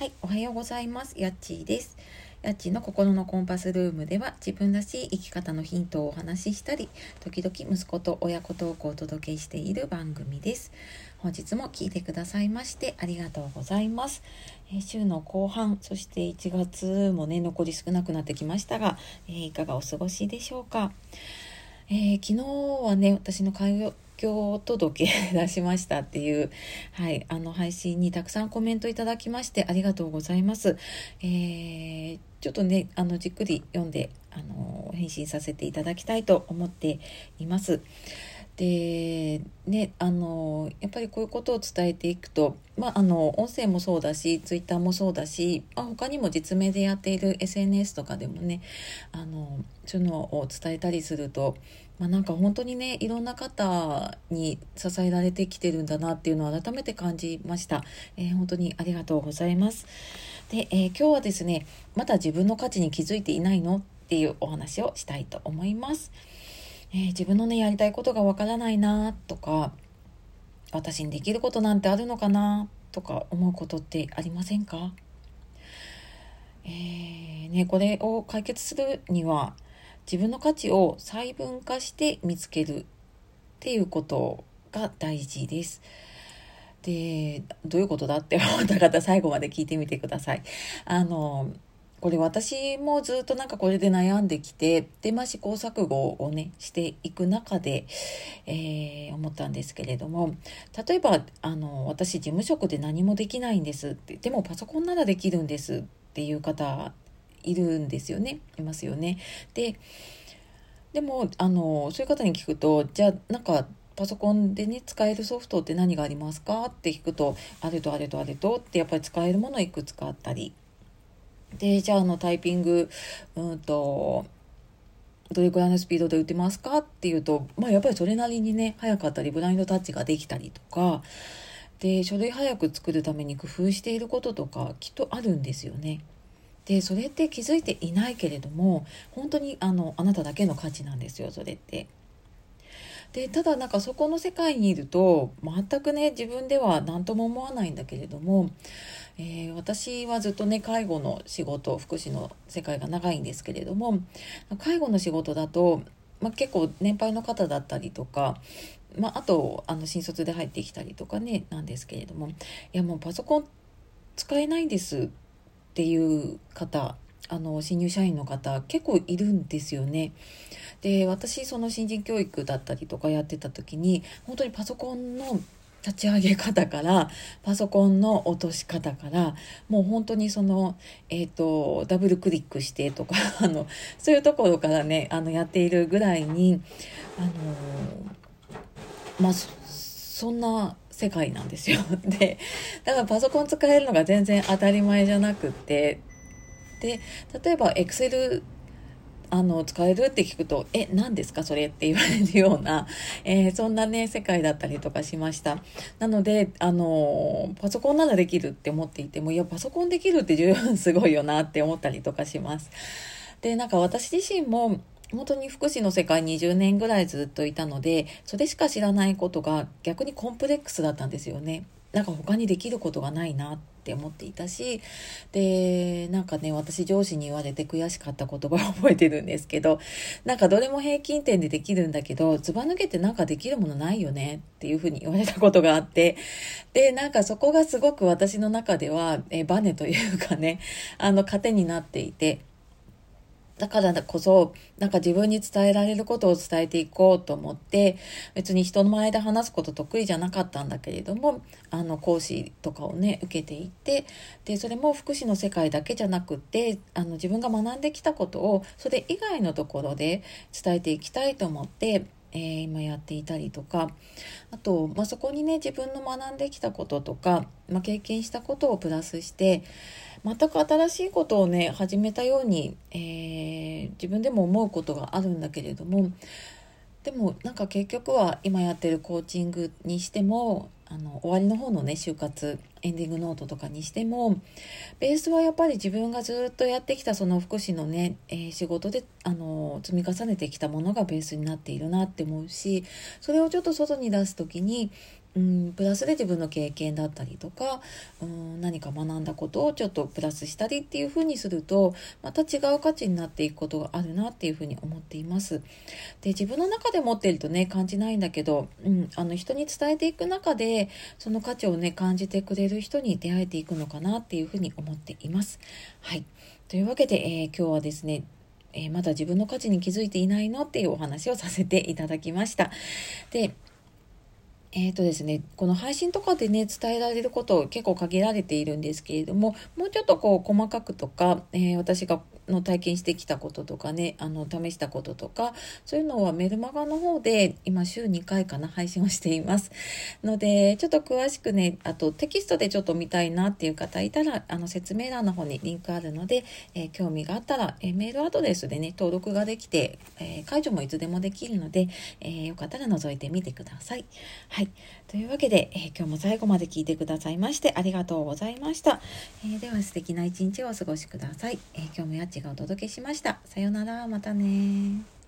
はい、おはようございます。やっちーです。やっちーの心のコンパスルームでは自分らしい生き方のヒントをお話ししたり、時々息子と親子トークをお届けしている番組です。本日も聞いてくださいましてありがとうございます。えー、週の後半、そして1月もね、残り少なくなってきましたが、えー、いかがお過ごしでしょうか。えー、昨日はね、私の介況届出しましたっていう、はい、あの配信にたくさんコメントいただきましてありがとうございます。えー、ちょっとね、あのじっくり読んで、あの返信させていただきたいと思っています。でねあのやっぱりこういうことを伝えていくと、まあ、あの音声もそうだしツイッターもそうだし、まあ、他にも実名でやっている SNS とかでもねあのそういうのを伝えたりすると、まあ、なんか本当にねいろんな方に支えられてきてるんだなっていうのを改めて感じました、えー、本当にありがとうございますで、えー、今日はですねまだ自分の価値に気づいていないのっていうお話をしたいと思います。えー、自分のねやりたいことがわからないなとか私にできることなんてあるのかなとか思うことってありませんか？えー、ね、これを解決するには自分の価値を細分化して見つけるっていうことが大事です。で、どういうことだって 思った方最後まで聞いてみてください。あの、これ私もずっとなんかこれで悩んできて、で、まあ試行錯誤をね、していく中で、えー、思ったんですけれども、例えば、あの、私事務職で何もできないんですって、でもパソコンならできるんですっていう方いるんですよね。いますよね。で、でも、あの、そういう方に聞くと、じゃあ、なんか、パソコンでね使えるソフトって何がありますか？って聞くとあれとあれとあれとってやっぱり使えるものいくつかあったりで、じゃあ、あの、タイピング、うんと、どれくらいのスピードで打てますかっていうと、まあ、やっぱりそれなりにね、早かったり、ブラインドタッチができたりとか、で、書類早く作るために工夫していることとか、きっとあるんですよね。で、それって気づいていないけれども、本当に、あの、あなただけの価値なんですよ、それって。でただなんかそこの世界にいると全くね自分では何とも思わないんだけれども、えー、私はずっとね介護の仕事福祉の世界が長いんですけれども介護の仕事だと、まあ、結構年配の方だったりとかまあ、あとあの新卒で入ってきたりとかねなんですけれどもいやもうパソコン使えないんですっていう方あの新入社員の方結構いるんですよね。で私その新人教育だったりとかやってた時に本当にパソコンの立ち上げ方からパソコンの落とし方からもう本当にその、えーと、ダブルクリックしてとか あのそういうところからねあのやっているぐらいにあのまあそんな世界なんですよ。でだからパソコン使えるのが全然当たり前じゃなくってで例えばエクセルあの使える？って聞くと「え何ですか？それ?」って言われるような、えー、そんなね世界だったりとかしました。なのであのパソコンならできるって思っていてもいやパソコンできるって十分すごいよなって思ったりとかします。でなんか私自身も本当に福祉の世界20年ぐらいずっといたのでそれしか知らないことが逆にコンプレックスだったんですよね。なんか他にできることがないなって思っていたしでなんかね私上司に言われて悔しかった言葉を覚えてるんですけどなんかどれも平均点でできるんだけどずば抜けてなんかできるものないよねっていうふうに言われたことがあってでなんかそこがすごく私の中ではえバネというかねあの糧になっていて。だからこそ、なんか自分に伝えられることを伝えていこうと思って、別に人の前で話すこと得意じゃなかったんだけれども、あの、講師とかをね、受けていって、で、それも福祉の世界だけじゃなくて、あの、自分が学んできたことを、それ以外のところで伝えていきたいと思って、えー、今やっていたりとかあと、まあ、そこにね自分の学んできたこととか、まあ、経験したことをプラスして全く新しいことをね始めたように、えー、自分でも思うことがあるんだけれどもでもなんか結局は今やってるコーチングにしてもあの終わりの方のね就活エンディングノートとかにしてもベースはやっぱり自分がずっとやってきたその福祉のね、えー、仕事であの積み重ねてきたものがベースになっているなって思うしそれをちょっと外に出す時にうん、プラスで自分の経験だったりとか、うん、何か学んだことをちょっとプラスしたりっていうふうにするとまた違う価値になっていくことがあるなっていうふうに思っています。で自分の中で持っているとね感じないんだけど、うん、あの人に伝えていく中でその価値をね感じてくれる人に出会えていくのかなっていうふうに思っています。はいというわけで、えー、今日はですねえー、まだ自分の価値に気づいていないのっていうお話をさせていただきました。で、えーとですね、この配信とかでね伝えられること結構限られているんですけれどももうちょっとこう細かくとか、えー、私がの体験してきたこととかねあの試したこととかそういうのはメルマガの方で今週2回かな配信をしていますのでちょっと詳しくねあとテキストでちょっと見たいなっていう方いたらあの説明欄の方にリンクあるので、えー、興味があったら、えー、メールアドレスでね登録ができて、え解除もいつでもできるので、えよかったら覗いてみてください。はいというわけで、え今日も最後まで聞いてくださいましてありがとうございました。えでは素敵な一日をお過ごしください。え今日もやっちがお届けしました。さようなら、またね